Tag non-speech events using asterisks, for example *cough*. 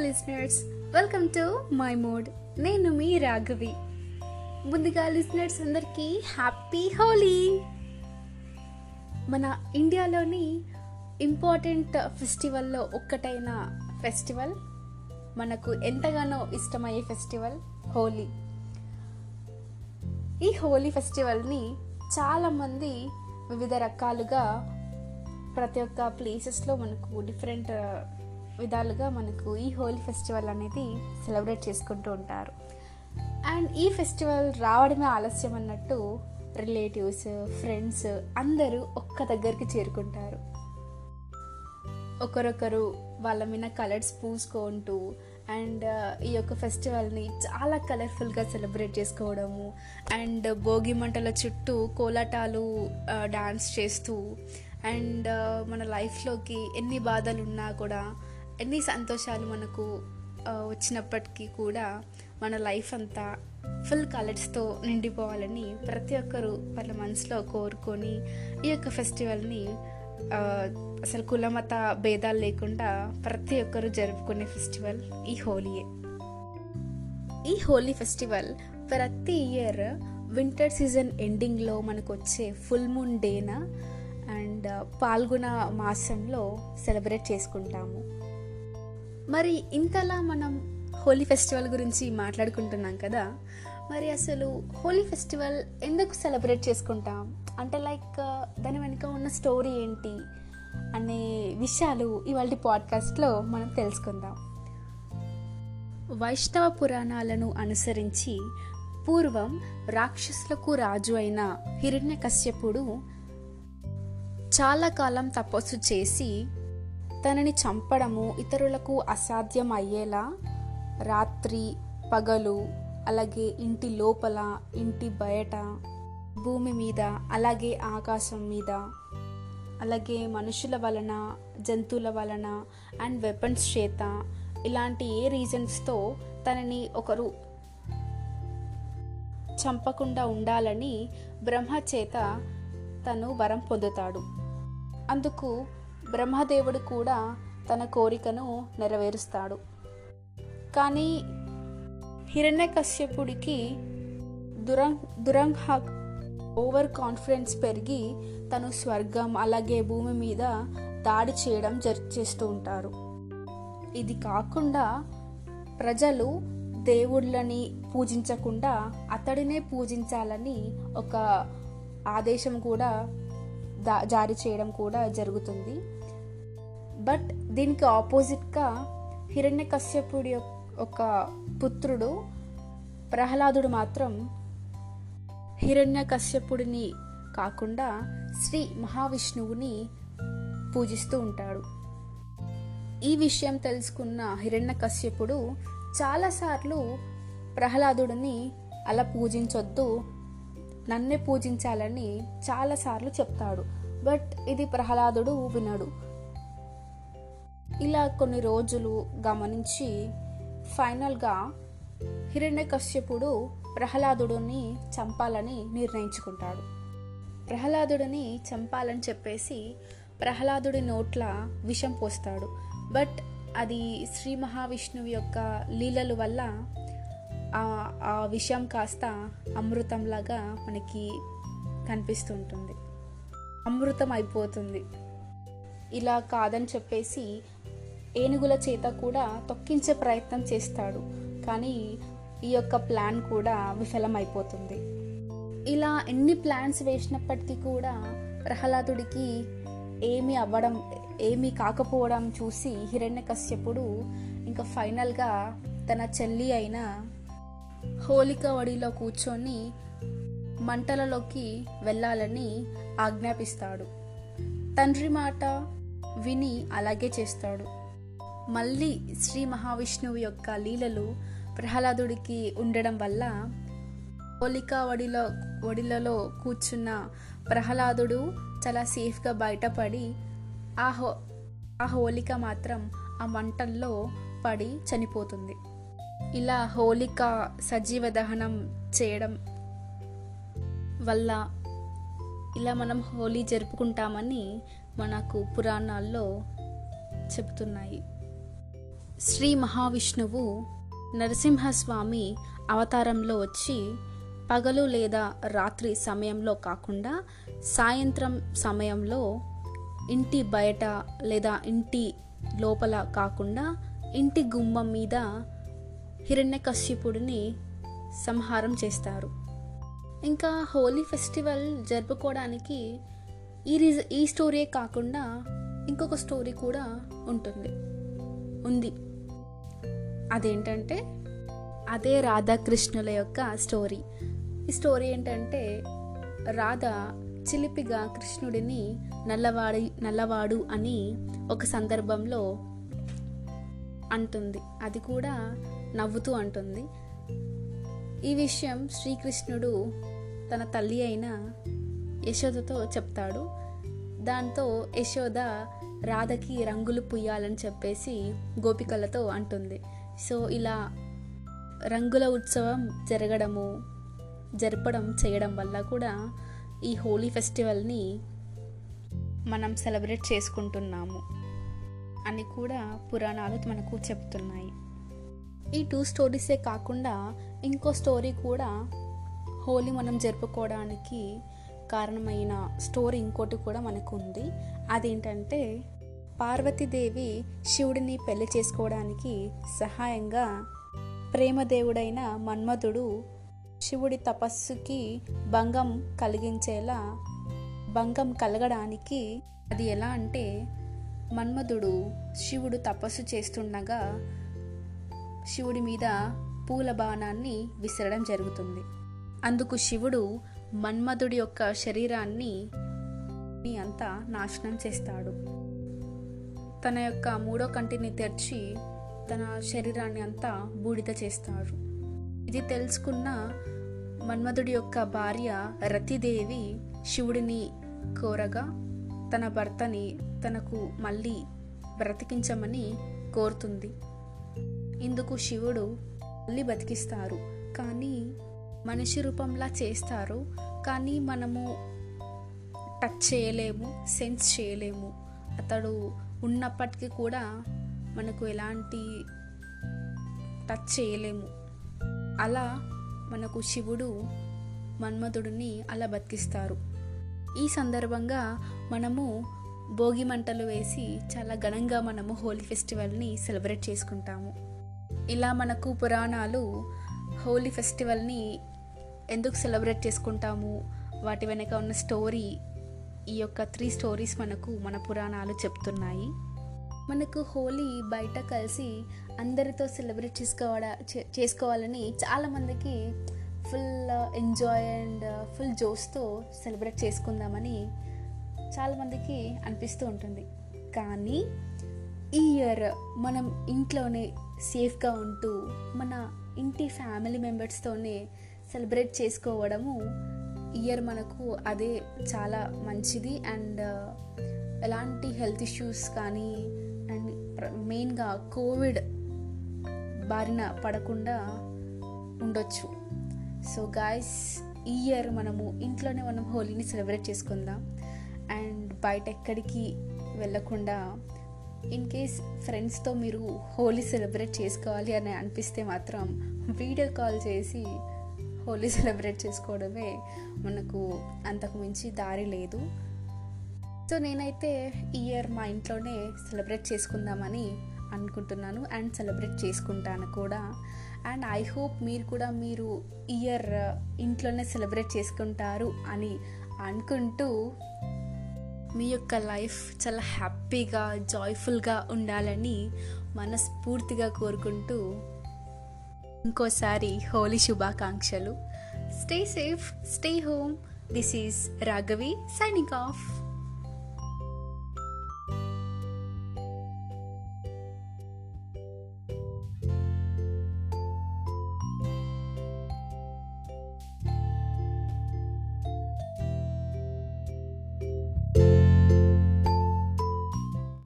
Listeners welcome to my mode నేను మీ రాఘవి. ముందుగా లిస్నర్స్ అందరికీ హ్యాపీ హోలీ మన ఇండియాలోని ఇంపార్టెంట్ ఫెస్టివల్లో ఒక్కటైన ఫెస్టివల్ మనకు ఎంతగానో ఇష్టమయ్యే ఫెస్టివల్ హోలీ ఈ హోలీ ఫెస్టివల్ని చాలామంది వివిధ రకాలుగా ప్రతి ఒక్క ప్లేసెస్లో మనకు డిఫరెంట్ విధాలుగా మనకు ఈ హోలీ ఫెస్టివల్ అనేది సెలబ్రేట్ చేసుకుంటూ ఉంటారు. అండ్ ఈ ఫెస్టివల్ రావడమే ఆలస్యం అన్నట్టు రిలేటివ్స్ ఫ్రెండ్స్ అందరూ ఒక్క దగ్గరికి చేరుకుంటారు. ఒకరొకరు వాళ్ళ మీద కలర్స్ పూసుకుంటూ అండ్ ఈ యొక్క ఫెస్టివల్ని చాలా కలర్ఫుల్గా సెలబ్రేట్ చేసుకోవడము అండ్ భోగి మంటల చుట్టూ కోలాటాలు డాన్స్ చేస్తూ అండ్ మన లైఫ్లోకి ఎన్ని బాధలు ఉన్నా కూడా ఎన్ని సంతోషాలు మనకు వచ్చినప్పటికీ కూడా మన లైఫ్ అంతా ఫుల్ కలర్స్తో నిండిపోవాలని ప్రతి ఒక్కరూ వాళ్ళ మనసులో కోరుకొని ఈ యొక్క ఫెస్టివల్ని అసలు కులమత భేదాలు లేకుండా ప్రతి ఒక్కరూ జరుపుకునే ఫెస్టివల్ ఈ హోలీయే. ఈ హోలీ ఫెస్టివల్ ప్రతి ఇయర్ వింటర్ సీజన్ ఎండింగ్లో మనకు వచ్చే ఫుల్ మూన్ డేన అండ్ పాల్గొన మాసంలో సెలబ్రేట్ చేసుకుంటాము. మరి ఇంతలా మనం హోలీ ఫెస్టివల్ గురించి మాట్లాడుకుంటున్నాం కదా మరి అసలు హోలీ ఫెస్టివల్ ఎందుకు సెలబ్రేట్ చేసుకుంటాం? అంటే లైక్ దాని వెనుక ఉన్న స్టోరీ ఏంటి అనే విషయాలు ఇవాళ పాడ్కాస్ట్లో మనం తెలుసుకుందాం. వైష్ణవ పురాణాలను అనుసరించి పూర్వం రాక్షసులకు రాజు అయిన హిరణ్యకశ్యపుడు చాలా కాలం తపస్సు చేసి తనని చంపడము ఇతరులకు అసాధ్యం అయ్యేలా రాత్రి పగలు అలాగే ఇంటి లోపల ఇంటి బయట భూమి మీద అలాగే ఆకాశం మీద అలాగే మనుషుల వలన జంతువుల వలన అండ్ వెపన్స్ చేత ఇలాంటి ఏ రీజన్స్తో తనని ఒకరు చంపకుండా ఉండాలని బ్రహ్మ చేత తను వరం పొందుతాడు. అందుకు బ్రహ్మదేవుడు కూడా తన కోరికను నెరవేరుస్తాడు. కానీ హిరణ్యకశ్యపుడికి దురం దురంహ ఓవర్ కాన్ఫిడెన్స్ పెరిగి తను స్వర్గం అలాగే భూమి మీద దాడి చేయడం జరి చేస్తూ ఉంటారు. ఇది కాకుండా ప్రజలు దేవుళ్ళని పూజించకుండా అతడినే పూజించాలని ఒక ఆదేశం కూడా దా జారీ చేయడం కూడా జరుగుతుంది. బట్ దీనికి ఆపోజిట్గా హిరణ్యకశ్యపుడి ఒక పుత్రుడు ప్రహ్లాదుడు మాత్రం హిరణ్యకశ్యపుడిని కాకుండా శ్రీ మహావిష్ణువుని పూజిస్తూ ఉంటాడు. ఈ విషయం తెలుసుకున్న హిరణ్యకశ్యపుడు చాలాసార్లు ప్రహ్లాదుడిని అలా పూజించొద్దు నన్నే పూజించాలని చాలాసార్లు చెప్తాడు. బట్ ఇది ప్రహ్లాదుడు వినడు. ఇలా కొన్ని రోజులు గమనించి ఫైనల్గా హిరణ్యకశ్యపుడు ప్రహ్లాదుడిని చంపాలని నిర్ణయించుకుంటాడు. ప్రహ్లాదుడిని చంపాలని చెప్పేసి ప్రహ్లాదుడి నోట్ల విషం పోస్తాడు. బట్ అది శ్రీ మహావిష్ణువు యొక్క లీలలు వల్ల ఆ విషయం కాస్త అమృతంలాగా మనకి కనిపిస్తుంటుంది. అమృతం అయిపోతుంది. ఇలా కాదని చెప్పేసి ఏనుగుల చేత కూడా తొక్కించే ప్రయత్నం చేస్తాడు. కానీ ఈ యొక్క ప్లాన్ కూడా విఫలమైపోతుంది. ఇలా ఎన్ని ప్లాన్స్ వేసినప్పటికీ కూడా ప్రహ్లాదుడికి ఏమి అవ్వడం ఏమీ కాకపోవడం చూసి హిరణ్యకశ్యపుడు ఇంకా ఫైనల్గా తన చెల్లి అయిన హోలిక వడిలో కూర్చొని మంటలలోకి వెళ్ళాలని ఆజ్ఞాపిస్తాడు. తండ్రి మాట విని అలాగే చేస్తాడు. మళ్ళీ శ్రీ మహావిష్ణువు యొక్క లీలలు ప్రహ్లాదుడికి ఉండడం వల్ల హోలికా వడిలో వడిలలో కూర్చున్న ప్రహ్లాదుడు చాలా సేఫ్గా బయటపడి ఆ హో ఆ హోలిక మాత్రం ఆ మంటల్లో పడి చనిపోతుంది. ఇలా హోలిక సజీవ దహనం చేయడం వల్ల ఇలా మనం హోలీ జరుపుకుంటామని మనకు పురాణాల్లో చెబుతున్నాయి. శ్రీ మహావిష్ణువు నరసింహస్వామి అవతారంలో వచ్చి పగలు లేదా రాత్రి సమయంలో కాకుండా సాయంత్రం సమయంలో ఇంటి బయట లేదా ఇంటి లోపల కాకుండా ఇంటి గుమ్మం మీద హిరణ్యకశ్యపుడిని సంహారం చేస్తారు. ఇంకా హోలీ ఫెస్టివల్ జరుపుకోవడానికి ఈ రీజ ఈ స్టోరీయే కాకుండా ఇంకొక స్టోరీ కూడా ఉంటుంది. ఉంది. అదేంటంటే అదే రాధాకృష్ణుల యొక్క స్టోరీ. ఈ స్టోరీ ఏంటంటే రాధ చిలిపిగా కృష్ణుడిని నల్లవాడి నల్లవాడు అని ఒక సందర్భంలో అంటుంది. అది కూడా నవ్వుతూ అంటుంది. ఈ విషయం శ్రీకృష్ణుడు తన తల్లి అయిన యశోదతో చెప్తాడు. దాంతో యశోద రాధకి రంగులు పుయ్యాలని చెప్పేసి గోపికలతో అంటుంది. సో ఇలా రంగుల ఉత్సవం జరగడము జరపడం చేయడం వల్ల కూడా ఈ హోలీ ఫెస్టివల్ని మనం సెలబ్రేట్ చేసుకుంటున్నాము అని కూడా పురాణాలు మనకు చెప్తున్నాయి. ఈ టూ స్టోరీసే కాకుండా ఇంకో స్టోరీ కూడా హోలీ మనం జరుపుకోవడానికి కారణమైన స్టోరీ ఇంకోటి కూడా మనకు ఉంది అదేంటంటే పార్వతీదేవి శివుడిని పెళ్ళి చేసుకోవడానికి సహాయంగా ప్రేమదేవుడైన మన్మధుడు శివుడి తపస్సుకి భంగం కలిగించేలా భంగం కలగడానికి అది ఎలా అంటే మన్మధుడు శివుడు తపస్సు చేస్తుండగా శివుడి మీద పూల బాణాన్ని విసరడం జరుగుతుంది. అందుకు శివుడు మన్మధుడి యొక్క శరీరాన్ని అంతా నాశనం చేస్తాడు. తన యొక్క మూడో కంటిని తెరిచి తన శరీరాన్ని అంతా బూడిద చేస్తారు ఇది తెలుసుకున్న మన్మధుడి యొక్క భార్య రతిదేవి శివుడిని కోరగా తన భర్తని తనకు మళ్ళీ బ్రతికించమని కోరుతుంది. ఇందుకు శివుడు మళ్ళీ బతికిస్తారు. కానీ మనిషి రూపంలా చేస్తారు. కానీ మనము టచ్ చేయలేము సెన్స్ చేయలేము. అతడు ఉన్నప్పటికీ కూడా మనకు ఎలాంటి టచ్ చేయలేము. అలా మనకు శివుడు మన్మధుడిని అలా బతికిస్తారు. ఈ సందర్భంగా మనము భోగి మంటలు వేసి చాలా ఘనంగా మనము హోలీ ఫెస్టివల్ని సెలబ్రేట్ చేసుకుంటాము. ఇలా మనకు పురాణాలు హోలీ ఫెస్టివల్ని ఎందుకు సెలబ్రేట్ చేసుకుంటాము? వాటి వెనక ఉన్న స్టోరీ ఈ యొక్క త్రీ స్టోరీస్ మనకు మన పురాణాలు చెప్తున్నాయి. మనకు హోలీ బయట కలిసి అందరితో సెలబ్రేట్ చేసుకోవడ చేసుకోవాలని చాలామందికి ఫుల్ ఎంజాయ్ అండ్ ఫుల్ జోస్తో సెలబ్రేట్ చేసుకుందామని చాలామందికి అనిపిస్తూ ఉంటుంది. కానీ ఈ ఇయర్ మనం ఇంట్లోనే సేఫ్గా ఉంటూ మన ఇంటి ఫ్యామిలీ మెంబర్స్తోనే సెలబ్రేట్ చేసుకోవడము ఇయర్ మనకు అదే చాలా మంచిది అండ్ uh, ఎలాంటి హెల్త్ ఇష్యూస్ కానీ అండ్ మెయిన్గా కోవిడ్ బారిన పడకుండా ఉండొచ్చు. సో గాయస్ ఈ ఇయర్ మనము ఇంట్లోనే మనం హోలీని సెలబ్రేట్ చేసుకుందాం. అండ్ బయట ఎక్కడికి వెళ్ళకుండా ఇన్ కేస్ ఫ్రెండ్స్తో మీరు హోలీ సెలబ్రేట్ చేసుకోవాలి అని అనిపిస్తే మాత్రం వీడియో కాల్ చేసి హోలీ *laughs* సెలబ్రేట్ చేసుకోవడమే మనకు అంతకు మించి దారి లేదు. సో నేనైతే ఈ ఇయర్ మా ఇంట్లోనే సెలబ్రేట్ చేసుకుందామని అనుకుంటున్నాను అండ్ సెలబ్రేట్ చేసుకుంటాను కూడా. అండ్ ఐ హోప్ మీరు కూడా మీరు ఇయర్ ఇంట్లోనే సెలబ్రేట్ చేసుకుంటారు అని అనుకుంటూ మీ యొక్క లైఫ్ చాలా హ్యాపీగా జాయ్ఫుల్గా ఉండాలని మనస్ఫూర్తిగా కోరుకుంటూ ఇంకోసారి హోలీ శుభాకాంక్షలు. Stay safe stay home this is Raghavi signing off